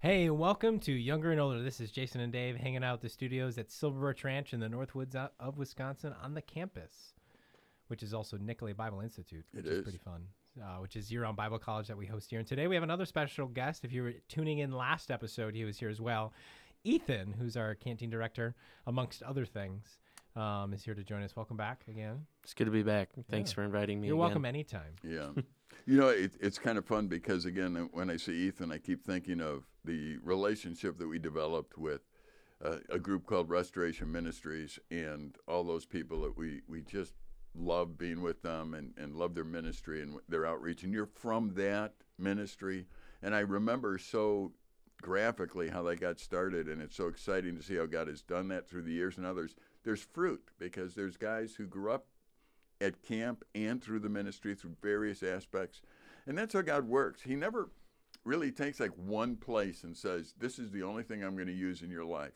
Hey, welcome to Younger and Older. This is Jason and Dave hanging out at the studios at Silver Birch Ranch in the Northwoods o- of Wisconsin on the campus, which is also Nicolet Bible Institute, which It is. is. pretty fun, uh, which is year-round Bible college that we host here. And today we have another special guest. If you were tuning in last episode, he was here as well. Ethan, who's our canteen director, amongst other things, um, is here to join us. Welcome back again. It's good to be back. Thanks Yeah. for inviting me. You're again. welcome anytime. Yeah. you know, it, it's kind of fun because, again, when I see Ethan, I keep thinking of the relationship that we developed with uh, a group called Restoration Ministries and all those people that we, we just love being with them and, and love their ministry and their outreach. And you're from that ministry. And I remember so graphically how they got started. And it's so exciting to see how God has done that through the years and others. There's fruit because there's guys who grew up at camp and through the ministry through various aspects. And that's how God works. He never really takes like one place and says, This is the only thing I'm going to use in your life.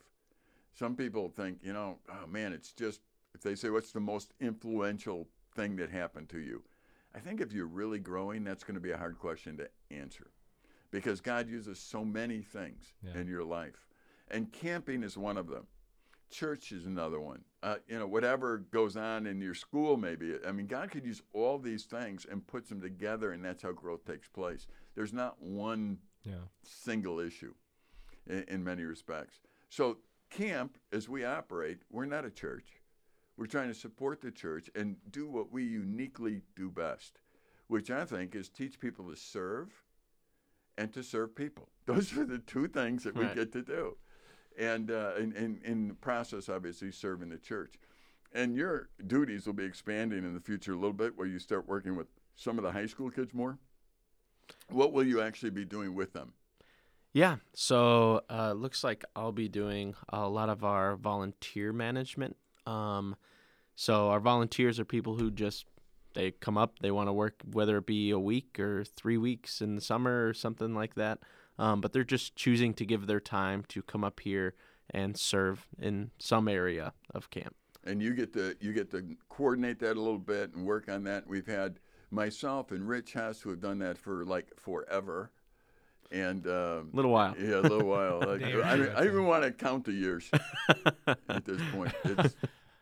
Some people think, you know, oh man, it's just, if they say, What's the most influential thing that happened to you? I think if you're really growing, that's going to be a hard question to answer because God uses so many things Yeah. in your life. And camping is one of them church is another one. Uh, you know, whatever goes on in your school, maybe. I mean, God could use all these things and puts them together, and that's how growth takes place. There's not one Yeah. single issue in, in many respects. So, camp, as we operate, we're not a church. We're trying to support the church and do what we uniquely do best, which I think is teach people to serve and to serve people. Those are the two things that we Right. get to do. And uh, in, in, in the process, obviously, serving the church. And your duties will be expanding in the future a little bit where you start working with some of the high school kids more. What will you actually be doing with them? Yeah. So uh, looks like I'll be doing a lot of our volunteer management. Um, so our volunteers are people who just they come up, they want to work, whether it be a week or three weeks in the summer or something like that. Um, but they're just choosing to give their time to come up here and serve in some area of camp. and you get to you get to coordinate that a little bit and work on that. We've had myself and Rich Hess who have done that for like forever, and um, Little while. yeah, a little while. Like, I, mean, I'd I even want to count the years at this point. It's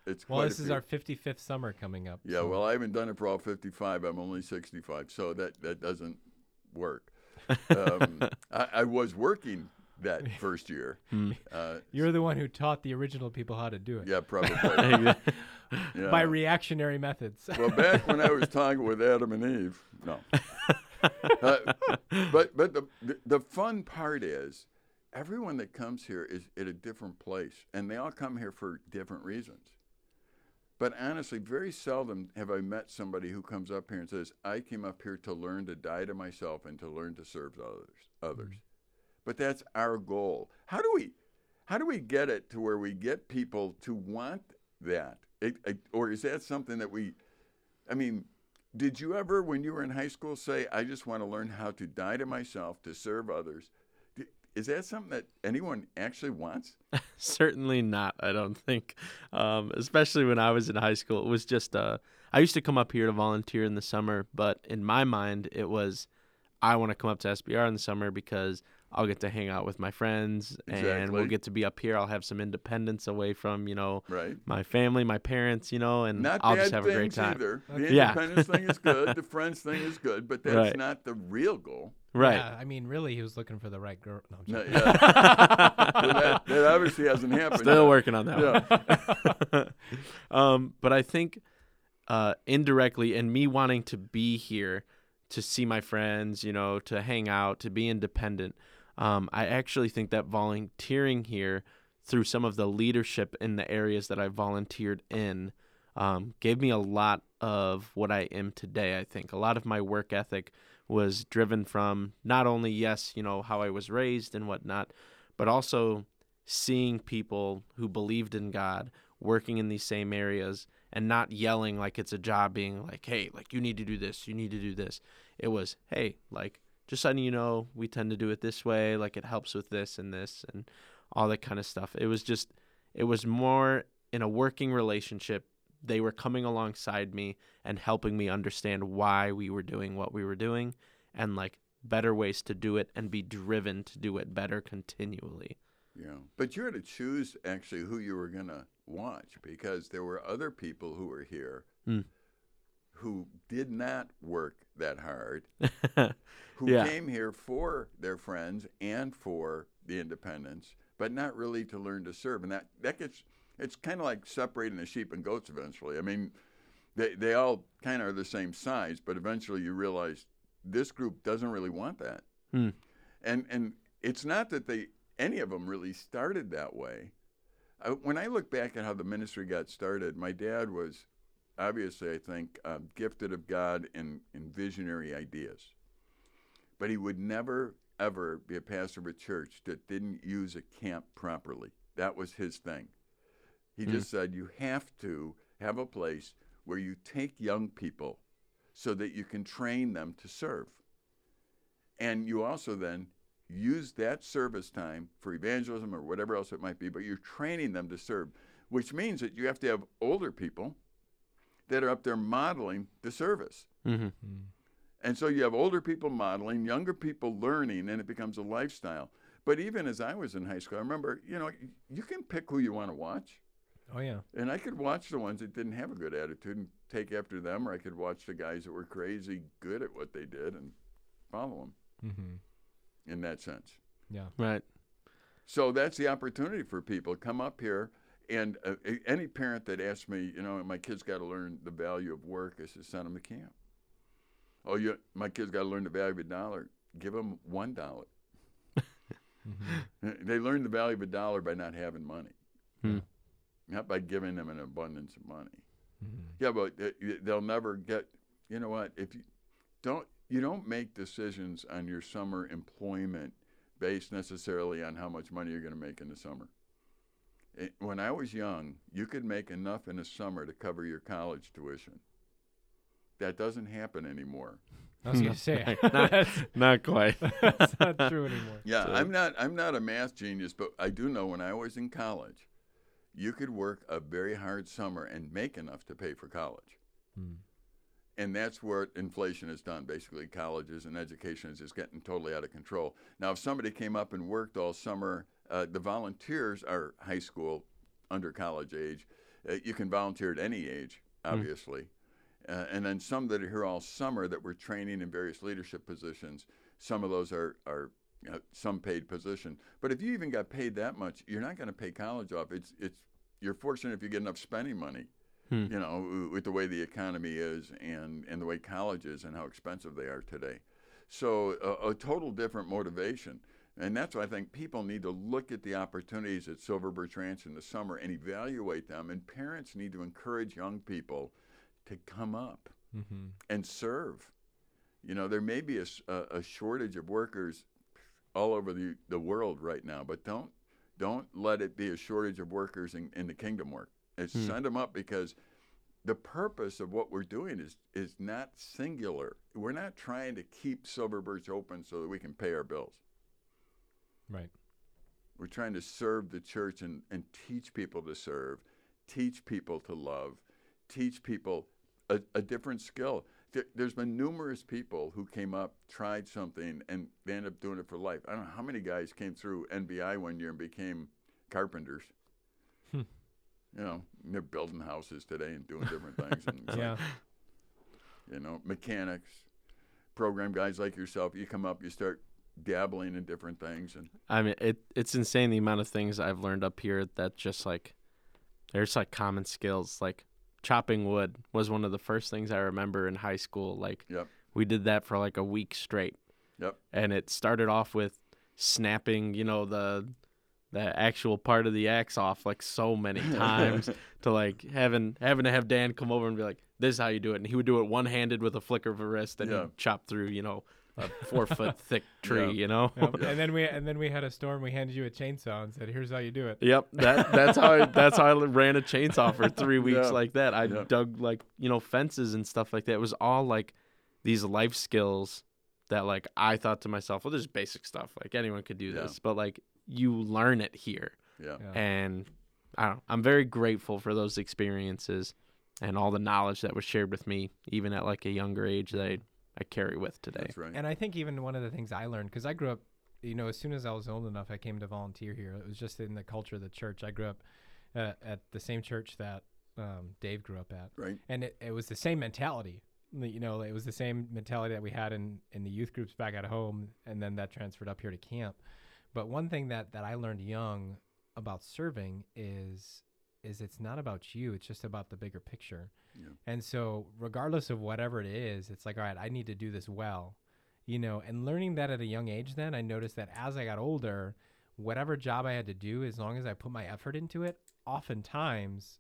it's Well, quite this is our 55th summer coming up. yeah. so- Well, I haven't done it for all 55. I'm only 65, so that that doesn't work. Um, I, I was working that first year. Hmm. Uh, You're the one who taught the original people how to do it yeah, probably. Yeah. by reactionary methods. Well, back when I was talking with Adam and Eve, no. Uh, but but the the fun part is, everyone that comes here is at a different place, and they all come here for different reasons. But honestly, very seldom have I met somebody who comes up here and says, "I came up here to learn to die to myself and to learn to serve others." Others, mm-hmm. but that's our goal. How do we, how do we get it to where we get people to want that? It, it, or is that something that we, I mean, did you ever, when you were in high school, say, "I just want to learn how to die to myself to serve others"? Is that something that anyone actually wants? Certainly not. I don't think. Um, especially when I was in high school, it was just. Uh, I used to come up here to volunteer in the summer, but in my mind, it was, I want to come up to SBR in the summer because I'll get to hang out with my friends, and we'll get to be up here. I'll have some independence away from you know Right. my family, my parents, you know, and Not I'll just have a great time. either. The Yeah. independence thing is good. The friends thing is good, but that's Right. not the real goal. Right. Yeah, I mean, really, he was looking for the right girl. No, I'm No, yeah. That, that obviously hasn't happened. Still yet. working on that one. um, but I think uh, indirectly, and me wanting to be here to see my friends, you know, to hang out, to be independent, um, I actually think that volunteering here through some of the leadership in the areas that I volunteered in um, gave me a lot of what I am today. I think a lot of my work ethic was driven from not only yes, you know, how I was raised and whatnot, but also seeing people who believed in God working in these same areas and not yelling like it's a job, being like, hey, like you need to do this, you need to do this. It was, hey, like just letting you know, we tend to do it this way, like it helps with this and this and all that kind of stuff. It was just, it was more in a working relationship. They were coming alongside me and helping me understand why we were doing what we were doing. And like better ways to do it and be driven to do it better continually. Yeah, but you had to choose actually who you were going to watch because there were other people who were here Hmm. who did not work that hard, who Yeah. came here for their friends and for the independence, but not really to learn to serve. And that, that gets, it's kind of like separating the sheep and goats eventually. I mean, they, they all kind of are the same size, but eventually you realize this group doesn't really want that. Hmm. And, and it's not that they, any of them really started that way. I, when I look back at how the ministry got started, my dad was obviously, I think, um, gifted of God in, in visionary ideas. But he would never, ever be a pastor of a church that didn't use a camp properly. That was his thing. He just said, you have to have a place where you take young people so that you can train them to serve. And you also then use that service time for evangelism or whatever else it might be, but you're training them to serve, which means that you have to have older people that are up there modeling the service. hmm And so you have older people modeling, younger people learning, and it becomes a lifestyle. But even as I was in high school, I remember, you know, you can pick who you want to watch. Oh yeah. And I could watch the ones that didn't have a good attitude and take after them, or I could watch the guys that were crazy good at what they did and follow them Mm-hmm. in that sense. Yeah. Right. So that's the opportunity for people. Come up here, and uh, any parent that asks me, you know, my kid's got to learn the value of work, I said, send them to camp. Oh, you, my kid's got to learn the value of a dollar. Give them one dollar. Mm-hmm. They learn the value of a dollar by not having money, Hmm. Not by giving them an abundance of money. Mm-hmm. Yeah, but they'll never get. You know what? If you don't, you don't make decisions on your summer employment based necessarily on how much money you're going to make in the summer. It, when I was young, you could make enough in the summer to cover your college tuition. That doesn't happen anymore. I was gonna say Not- Not quite. that's not true anymore. Yeah, So- I'm not. I'm not a math genius, but I do know when I was in college, you could work a very hard summer and make enough to pay for college. Hmm. And that's where inflation has done. Basically, colleges and education is just getting totally out of control. Now, if somebody came up and worked all summer, uh, the volunteers are high school, under college age. Uh, you can volunteer at any age, obviously. Uh, and then some that are here all summer that we're training in various leadership positions. Some of those are, are uh, some paid position. But if you even got paid that much, you're not going to pay college off. It's, it's, you're fortunate if you get enough spending money Hmm. you know, with the way the economy is and, and the way college is and how expensive they are today. So a, a total different motivation. And that's why I think people need to look at the opportunities at Silver Birch Ranch in the summer and evaluate them. And parents need to encourage young people to come up Mm-hmm. and serve. You know, there may be a shortage of workers all over the, the world right now, but don't don't let it be a shortage of workers in, in the kingdom work. It's Hmm. send them up because the purpose of what we're doing is is not singular. We're not trying to keep Silver Birch open so that we can pay our bills. Right. We're trying to serve the church and, and teach people to serve, teach people to love, teach people a, a different skill. There, there's been numerous people who came up, tried something, and they ended up doing it for life. I don't know how many guys came through NBI one year and became carpenters. Hmm. You know, they're building houses today and doing different things. And it's like, Yeah. you know, mechanics, program guys like yourself. You come up, you start dabbling in different things, and I mean, it it's insane the amount of things I've learned up here that just like there's like common skills. Like chopping wood was one of the first things I remember in high school. Like Yep. we did that for like a week straight. Yep. And it started off with snapping, you know, the the actual part of the axe off like so many times to like having having to have Dan come over and be like, "This is how you do it," and he would do it one handed with a flicker of a wrist and Yeah. he'd chop through, you know, a four foot thick tree, Yeah. you know. Yep. and then we and then we had a storm. We handed you a chainsaw and said, "Here's how you do it." Yep, that that's how I, that's how I ran a chainsaw for three weeks Yeah. like that. I Yeah. dug like you know fences and stuff like that. It was all like these life skills that like I thought to myself, well, this is basic stuff. Like anyone could do Yeah. this, but like you learn it here, yeah. Yeah. and I don't. I'm very grateful for those experiences and all the knowledge that was shared with me, even at like a younger age that I I carry with today. That's right. And I think even one of the things I learned, because I grew up, you know, as soon as I was old enough, I came to volunteer here. It was just in the culture of the church. I grew up uh, at the same church that um, Dave grew up at. right. And it, it was the same mentality. You know, it was the same mentality that we had in, in the youth groups back at home, and then that transferred up here to camp. But one thing that, that I learned young about serving is is it's not about you, it's just about the bigger picture. Yeah. And so regardless of whatever it is, it's like, all right, I need to do this well. You know, and learning that at a young age then I noticed that as I got older, whatever job I had to do, as long as I put my effort into it, oftentimes,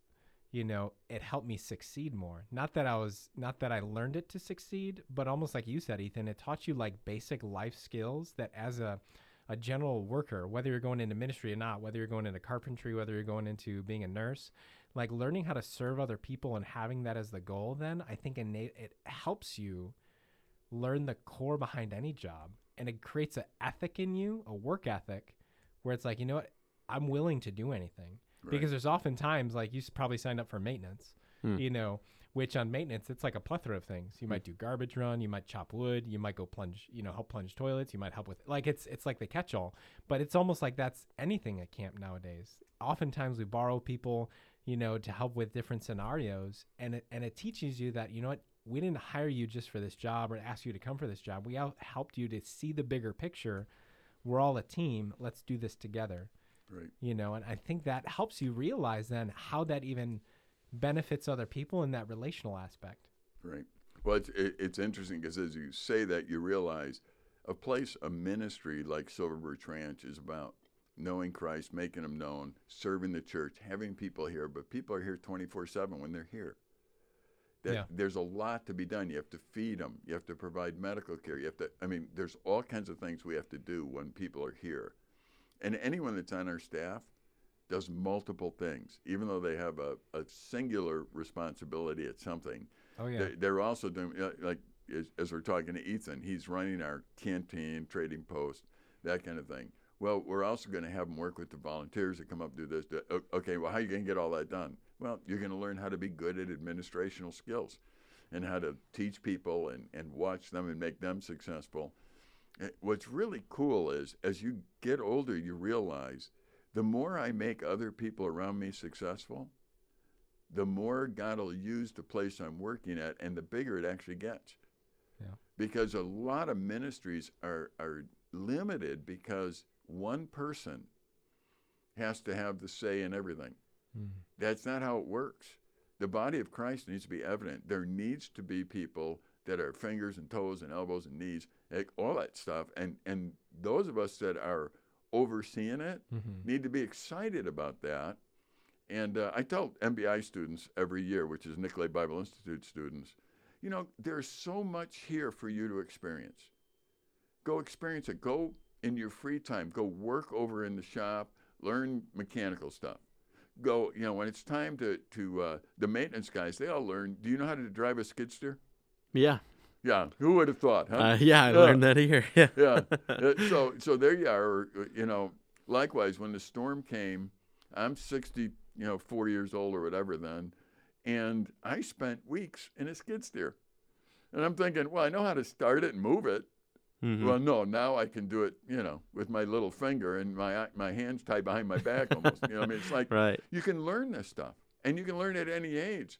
you know, it helped me succeed more. Not that I was not that I learned it to succeed, but almost like you said, Ethan, it taught you like basic life skills that as a a general worker, whether you're going into ministry or not, whether you're going into carpentry, whether you're going into being a nurse, like learning how to serve other people and having that as the goal, then I think innate, it helps you learn the core behind any job. And it creates an ethic in you, a work ethic, where it's like, you know what? I'm willing to do anything. Right. Because there's often times, like you probably signed up for maintenance, Hmm. you know, which on maintenance, it's like a plethora of things. You Hmm. might do garbage run, you might chop wood, you might go plunge, you know, help plunge toilets, you might help with like it's it's like the catch all. But it's almost like that's anything at camp nowadays. Oftentimes we borrow people, you know, to help with different scenarios and it and it teaches you that, you know what, we didn't hire you just for this job or ask you to come for this job. We out helped you to see the bigger picture. We're all a team. Let's do this together Right. you know and i think that helps you realize then how that even benefits other people in that relational aspect Right. Well, it's it, it's interesting because as you say that, you realize a place, a ministry like Silver Birch Ranch is about knowing Christ, making Him known, serving the church, having people here. But people are here twenty four seven when they're here. That Yeah. there's a lot to be done. You have to feed them. You have to provide medical care. You have to. I mean, there's all kinds of things we have to do when people are here, and anyone that's on our staff does multiple things, even though they have a, a singular responsibility at something oh yeah they, they're also doing uh, like as, as we're talking to Ethan, he's running our canteen, trading post, that kind of thing. Well, we're also going to have him work with the volunteers that come up do this. Do, okay, well, how are you going to get all that done? Well, you're going to learn how to be good at administrational skills, and how to teach people and and watch them and make them successful. Uh, What's really cool is as you get older, you realize the more I make other people around me successful, the more God will use the place I'm working at, and the bigger it actually gets. Yeah. Because a lot of ministries are are limited because one person has to have the say in everything. Mm. That's not how it works. The body of Christ needs to be evident. There needs to be people that are fingers and toes and elbows and knees, like all that stuff. And and those of us that are overseeing it Mhm. need to be excited about that. And uh, I tell NBI students every year, which is Nicolet Bible Institute students, you know, there's so much here for you to experience. Go experience it. Go in your free time. Go work over in the shop. Learn mechanical stuff. Go, you know, when it's time to to uh, the maintenance guys, they all learn. Do you know how to drive a skid steer? Yeah. Yeah. Who would have thought? Huh? Uh, yeah, I Yeah. learned that here. Yeah. yeah. Uh, so so there you are. You know, likewise, when the storm came, I'm 60, you know, four years old or whatever then, and I spent weeks in a skid steer, and I'm thinking, well, I know how to start it and move it. Mhm. Well, no, now I can do it, you know, with my little finger and my my hands tied behind my back almost. you know, I mean, it's like right. you can learn this stuff and you can learn at any age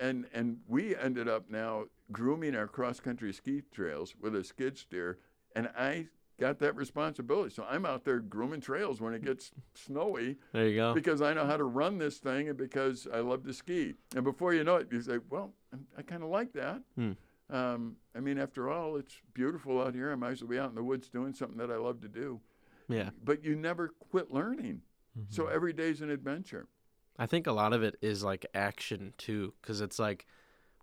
and and we ended up now grooming our cross country ski trails with a skid steer and i got that responsibility. So i'm out there grooming trails when it gets snowy There you go. because i know how to run this thing and because i love to ski. And before you know it you say well i kind of like that. Hmm. um, i mean after all it's beautiful out here. I might as well be out in the woods doing something that i love to do. Yeah. but you never quit learning. So every day's an adventure. I think a lot of it is like action too, because it's like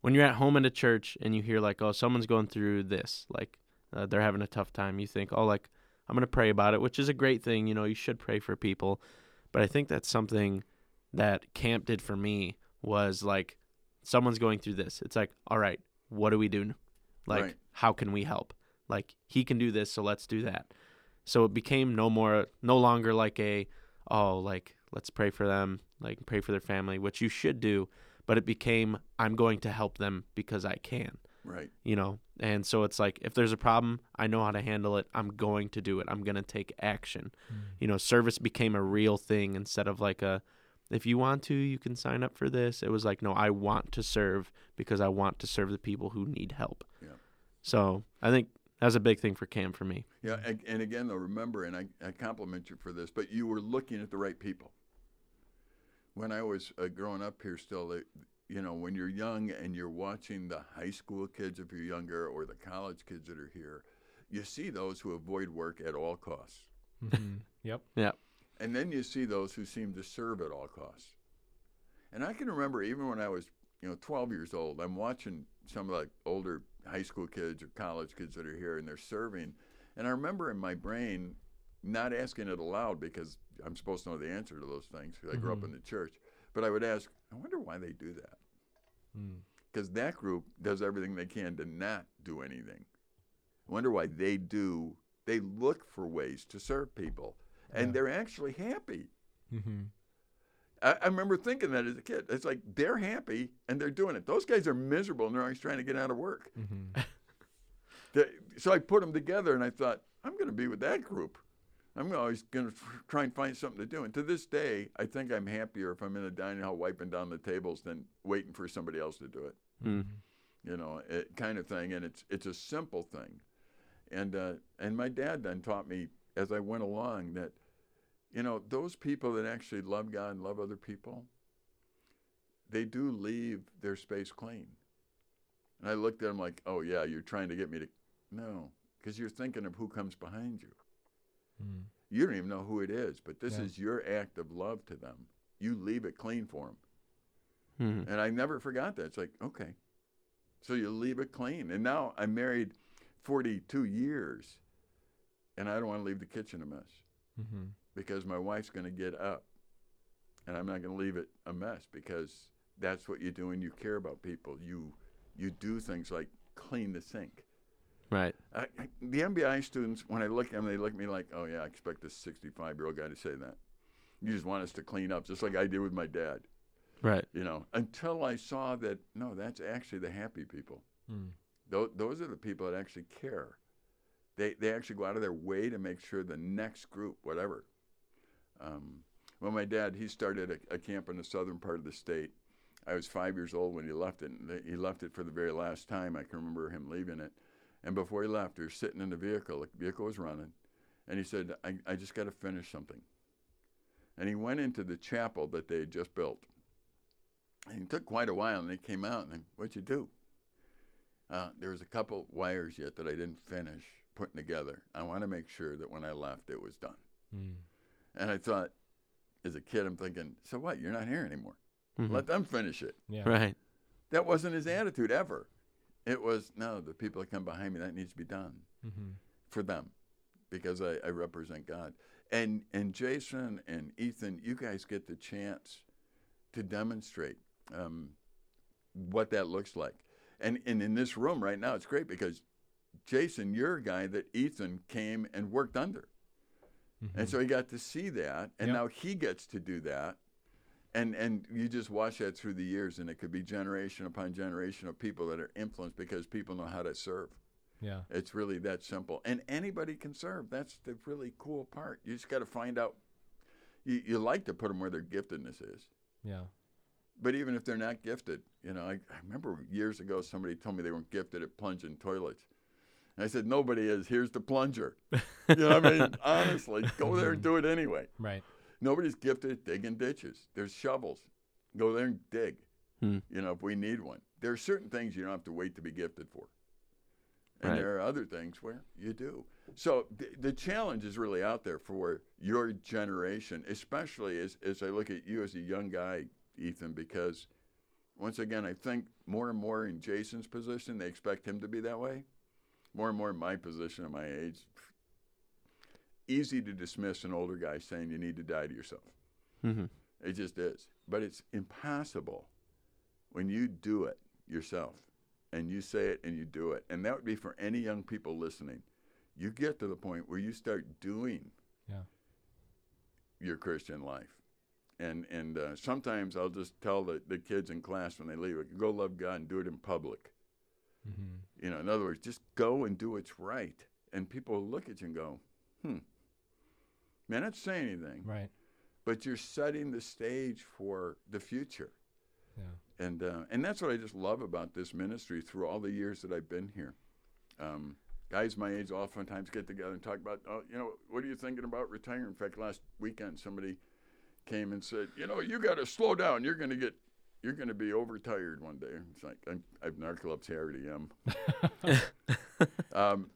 when you're at home in a church and you hear like, oh, someone's going through this, like uh, they're having a tough time. You think, oh, like I'm gonna pray about it, which is a great thing. You know, you should pray for people, but I think that's something that camp did for me was like, someone's going through this. It's like, all right, what do we do? Like, Right. how can we help? Like he can do this, so let's do that. So it became no more, no longer like a, oh, like let's pray for them, like pray for their family, which you should do. But it became, I'm going to help them because I can. Right. you know and so it's like if there's a problem i know how to handle it i'm going to do it i'm going to take action mm. you know service became a real thing instead of like a if you want to you can sign up for this it was like no i want to serve because i want to serve the people who need help Yeah. so i think that's a big thing for cam for me Yeah, and, and again, though, remember, and I, I compliment you for this, but you were looking at the right people. When I was uh, growing up here, still, it, you know, when you're young and you're watching the high school kids, if you're younger, or the college kids that are here, you see those who avoid work at all costs. Mhm. Yep. And then you see those who seem to serve at all costs. And I can remember even when I was, you know, 12 years old, I'm watching some of the older high school kids or college kids that are here and they're serving. And I remember in my brain not asking it aloud because I'm supposed to know the answer to those things 'cause I grew up Mhm. in the church. But I would ask, I wonder why they do that. Mm. Because that group does everything they can to not do anything. I wonder why they do, they look for ways to serve people. And Yeah. they're actually happy. Mm-hmm. I, I remember thinking that as a kid. It's like they're happy and they're doing it. Those guys are miserable and they're always trying to get out of work. Mm-hmm. They- so I put them together and I thought, I'm going to be with that group. I'm always going to try and find something to do. And to this day, I think I'm happier if I'm in a dining hall wiping down the tables than waiting for somebody else to do it. Mm. You know, it, kind of thing. And it's it's a simple thing. And uh, and my dad then taught me as I went along that, you know, those people that actually love God and love other people, they do leave their space clean. And I looked at him like, oh yeah, you're trying to get me to, no, because you're thinking of who comes behind you. Mm. You don't even know who it is, but this Yeah. is your act of love to them. You leave it clean for them. Mhm. And I never forgot that. It's like, okay. So you leave it clean. And now I'm married 42 years, and I don't want to leave the kitchen a mess Mm-hmm. because my wife's going to get up. And I'm not going to leave it a mess because that's what you do when you care about people. You you do things like clean the sink. Right I, I, the NBI students, when I look at them, they look at me like, oh, yeah, I expect this 65 year old guy to say that. You just want us to clean up, just like I did with my dad right you know, until I saw that no, that's actually the happy people. Mm. Those, those are the people that actually care. They, they actually go out of their way to make sure the next group, whatever. Um, well, my dad, he started a, a camp in the southern part of the state. I was five years old when he left it. and He left it for the very last time. I can remember him leaving it. And before he left, he was sitting in the vehicle. The vehicle was running. And he said, I, I just got to finish something. And he went into the chapel that they had just built. And it took quite a while, and they came out, and they, what'd you do? Uh, there was a couple wires yet that I didn't finish putting together. I want to make sure that when I left, it was done. Mm. And I thought, as a kid, I'm thinking, so what? You're not here anymore. Mhm. Let them finish it. Yeah. right That wasn't his attitude ever. It was, no, the people that come behind me, that needs to be done Mm-hmm. for them because I, I represent God. And and Jason and Ethan, you guys get the chance to demonstrate um, what that looks like. And and in this room right now, it's great because Jason, you're a guy that Ethan came and worked under. And so he got to see that, and Yep. now he gets to do that. And and you just watch that through the years, and it could be generation upon generation of people that are influenced because people know how to serve. Yeah. It's really that simple. And anybody can serve. That's the really cool part. You just got to find out. You, you like to put them where their giftedness is. Yeah. But even if they're not gifted, you know, I, I remember years ago somebody told me they weren't gifted at plunging toilets. And I said, nobody is. Here's the plunger. you know what I mean? Honestly, go there and do it anyway. Right. Nobody's gifted at digging ditches. There's shovels. Go there and dig. Hmm. You know, if we need one. There are certain things you don't have to wait to be gifted for. And Right. there are other things where you do. So th- the challenge is really out there for your generation, especially as, as I look at you as a young guy, Ethan, because once again, I think more and more in Jason's position, they expect him to be that way. More and more in my position at my age, easy to dismiss an older guy saying you need to die to yourself. hmm It just is. But it's impossible when you do it yourself and you say it and you do it. And that would be for any young people listening. You get to the point where you start doing Yeah. your Christian life. And, and uh, sometimes I'll just tell the, the kids in class when they leave, go love God and do it in public. Mm-hmm. You know, in other words, just go and do what's right, and people will look at you and go, "Hmm, man, not say anything." Right. But you're setting the stage for the future. Yeah. and uh, and that's what I just love about this ministry through all the years that I've been here. Um, guys my age oftentimes get together and talk about, oh, you know, what are you thinking about retiring? In fact, last weekend somebody came and said, you know, you got to slow down. You're going to get, you're going to be overtired one day. It's like I'm, I've narcolepsy. I already am. um,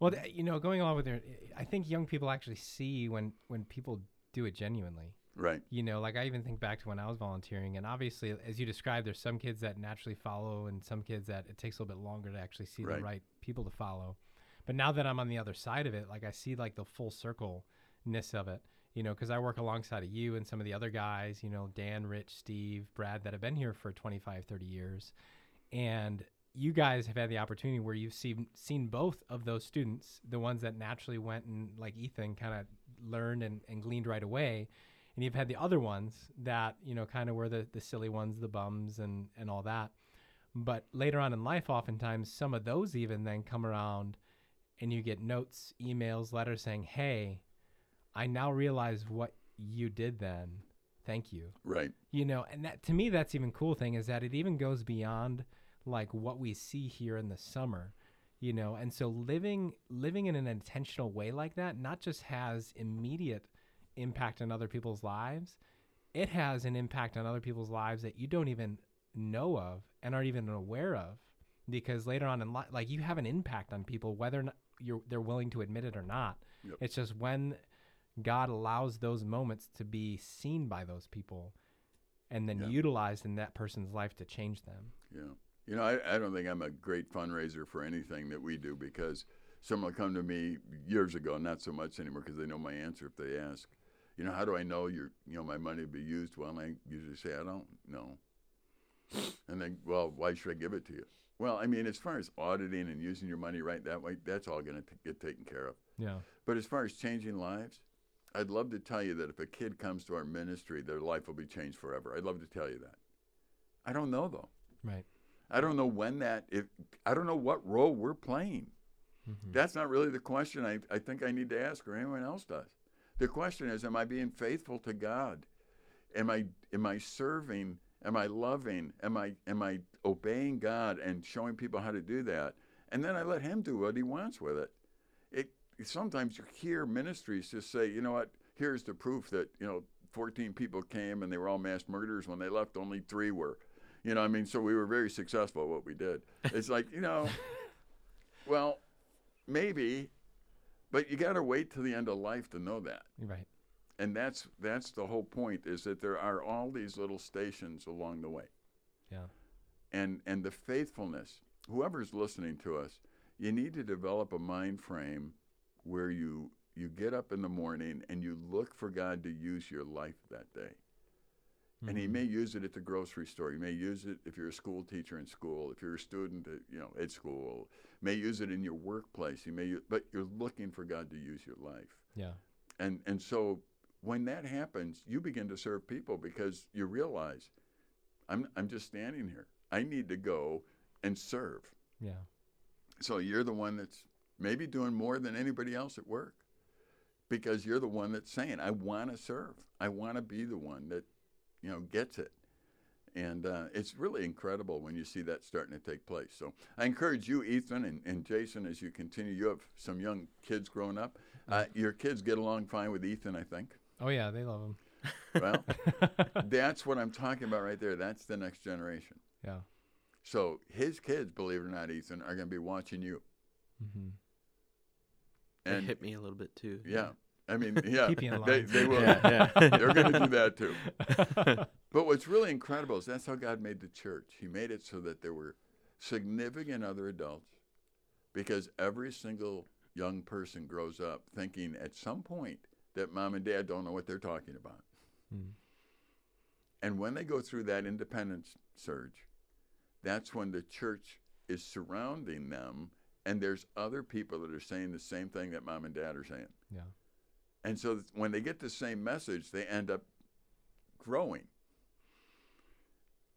Well, th- you know, going along with your, I think young people actually see when when people do it genuinely. right. You know, like I even think back to when I was volunteering, and obviously, as you described, there's some kids that naturally follow, and some kids that it takes a little bit longer to actually see Right. the right people to follow. But now that I'm on the other side of it, like I see like the full circle-ness of it. You know, because I work alongside of you and some of the other guys. You know, Dan, Rich, Steve, Brad, that have been here for 25, 30 years, and you guys have had the opportunity where you've seen seen both of those students, the ones that naturally went and like Ethan kind of learned and, and gleaned right away, and you've had the other ones that you know kind of were the, the silly ones, the bums and and all that. But later on in life, oftentimes some of those even then come around, and you get notes, emails, letters saying, "Hey, I now realize what you did then. Thank you." Right. you know and that to me that's even cool thing is that it even goes beyond like what we see here in the summer you know and so living living in an intentional way like that not just has immediate impact on other people's lives it has an impact on other people's lives that you don't even know of and aren't even aware of because later on in life like you have an impact on people whether or not you're they're willing to admit it or not Yep. it's just when god allows those moments to be seen by those people and then Yeah. utilized in that person's life to change them Yeah. You know, I, I don't think I'm a great fundraiser for anything that we do because someone will come to me years ago, not so much anymore because they know my answer if they ask, you know, how do I know your, you know, my money will be used well? I usually say, I don't know. And then, well, why should I give it to you? Well, I mean, as far as auditing and using your money right that way, that's all going to get taken care of. yeah But as far as changing lives, I'd love to tell you that if a kid comes to our ministry, their life will be changed forever. I'd love to tell you that. I don't know though. right I don't know when that if I don't know what role we're playing. Mhm. That's not really the question I, I think I need to ask or anyone else does. The question is, am I being faithful to God? Am I am I serving? Am I loving? Am I am I obeying God and showing people how to do that? And then I let him do what he wants with it. It sometimes you hear ministries just say, you know what, here's the proof that, you know, 14 people came and they were all mass murderers. When they left, only three were. You know, I mean, so we were very successful at what we did. It's like, you know, well, maybe, but you got to wait till the end of life to know that. right And that's that's the whole point is that there are all these little stations along the way. yeah And and the faithfulness, whoever's listening to us, you need to develop a mind frame where you you get up in the morning and you look for God to use your life that day. And he Mhm. may use it at the grocery store. You may use it if you're a school teacher in school. If you're a student, at, you know, at school. May use it in your workplace. You may, u- but you're looking for God to use your life. yeah And and so when that happens, you begin to serve people because you realize, I'm I'm just standing here. I need to go and serve. yeah So you're the one that's maybe doing more than anybody else at work because you're the one that's saying, I want to serve. I want to be the one that, you know, gets it. And uh, it's really incredible when you see that starting to take place. So I encourage you, Ethan and, and Jason, as you continue. You have some young kids growing up. Uh, your kids get along fine with Ethan, I think. oh yeah they love him Well, that's what I'm talking about right there. That's the next generation. yeah So his kids, believe it or not, Ethan, are going to be watching you. Mm-hmm. It hit me a little bit too. Yeah. I mean, yeah, Keep you in they, line. they will. Yeah, yeah. They're going to do that too. But what's really incredible is that's how God made the church. He made it so that there were significant other adults because every single young person grows up thinking at some point that mom and dad don't know what they're talking about. Mm. And when they go through that independence surge, that's when the church is surrounding them and there's other people that are saying the same thing that mom and dad are saying. yeah And so when they get the same message, they end up growing.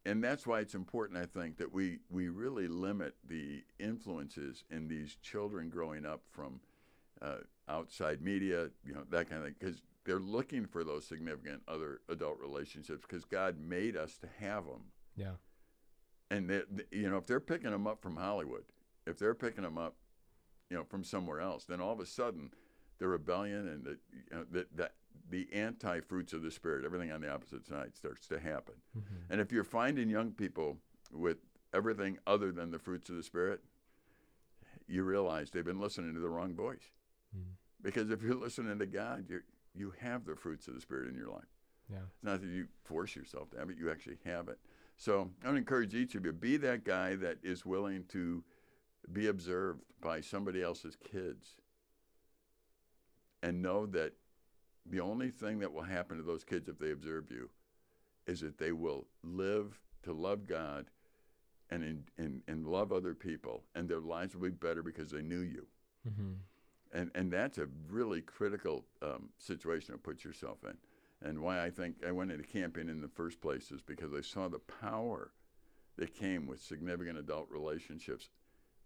and that's why it's important, I think, that we, we really limit the influences in these children growing up from uh, outside media, you know, that kind of thing, because they're looking for those significant other adult relationships because God made us to have them. Yeah. And they, they- you know, if they're picking them up from Hollywood, if they're picking them up, you know, from somewhere else, then all of a sudden, the rebellion and the you know, the, the the anti fruits of the spirit, everything on the opposite side starts to happen. Mm-hmm. And if you're finding young people with everything other than the fruits of the spirit, you realize they've been listening to the wrong voice. Mm. Because if you're listening to God, you you have the fruits of the spirit in your life. Yeah. It's not that you force yourself to have it; you actually have it. So I would encourage each of you be that guy that is willing to be observed by somebody else's kids, and know that the only thing that will happen to those kids if they observe you is that they will live to love God and in, and, and love other people, and their lives will be better because they knew you. Mm-hmm. And, and that's a really critical um, situation to put yourself in. And why I think I went into camping in the first place is because I saw the power that came with significant adult relationships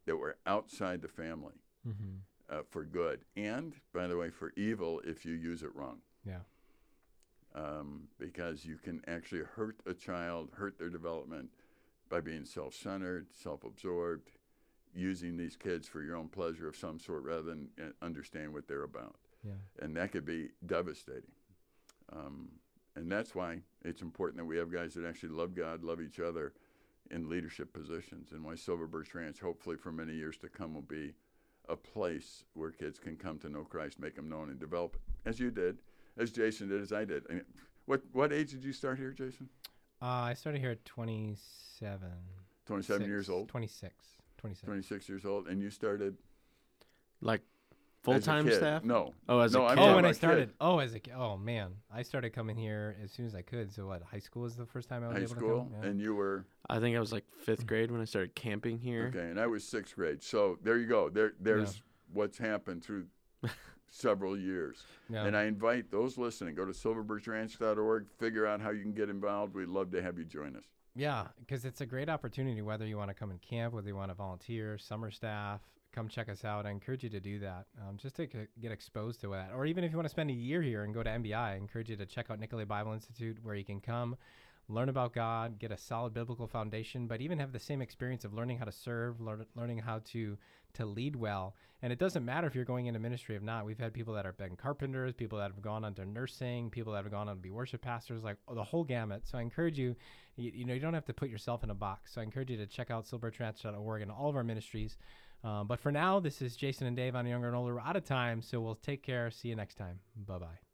that were outside the family Mm-hmm. Uh, for good, and by the way, for evil if you use it wrong. Yeah. Um, because you can actually hurt a child, hurt their development by being self centered, self absorbed, using these kids for your own pleasure of some sort rather than uh, understand what they're about. Yeah. And that could be devastating. Um, and that's why it's important that we have guys that actually love God, love each other in leadership positions, and why Silver Birch Ranch, hopefully for many years to come, will be a place where kids can come to know Christ, make him known, and develop, as you did, as Jason did, as I did. I mean, what, what age did you start here, Jason? Uh, I started here at 27. 27 Six- years old? 26. 26. 26 years old, and you started Like as a full time staff? No. Oh, as no, a I'm kid. Oh, when I started. kid. Oh, as a ki- oh man, I started coming here as soon as I could. So what? High school was the first time I was high able school, to come. Yeah. and you were I think I was like fifth mm. grade when I started camping here. okay, and I was sixth grade. So there you go. There, there's what's happened through several years. yeah. And I invite those listening, go to silverbirchranch.org, figure out how you can get involved. We'd love to have you join us. Yeah, because it's a great opportunity. Whether you want to come and camp, whether you want to volunteer, summer staff, come check us out. I encourage you to do that, um, just to c- get exposed to that. Or even if you want to spend a year here and go to NBI, I encourage you to check out Nicolet Bible Institute, where you can come, learn about God, get a solid biblical foundation, but even have the same experience of learning how to serve, learn, learning how to to lead well. And it doesn't matter if you're going into ministry or not. We've had people that have been carpenters, people that have gone on to nursing, people that have gone on to be worship pastors, like the whole gamut. So I encourage you, you, you know, you don't have to put yourself in a box. So I encourage you to check out silvertranch.org and all of our ministries. Um, but for now, this is Jason and Dave on Younger and Older. We're out of time, so we'll take care. See you next time. Bye bye.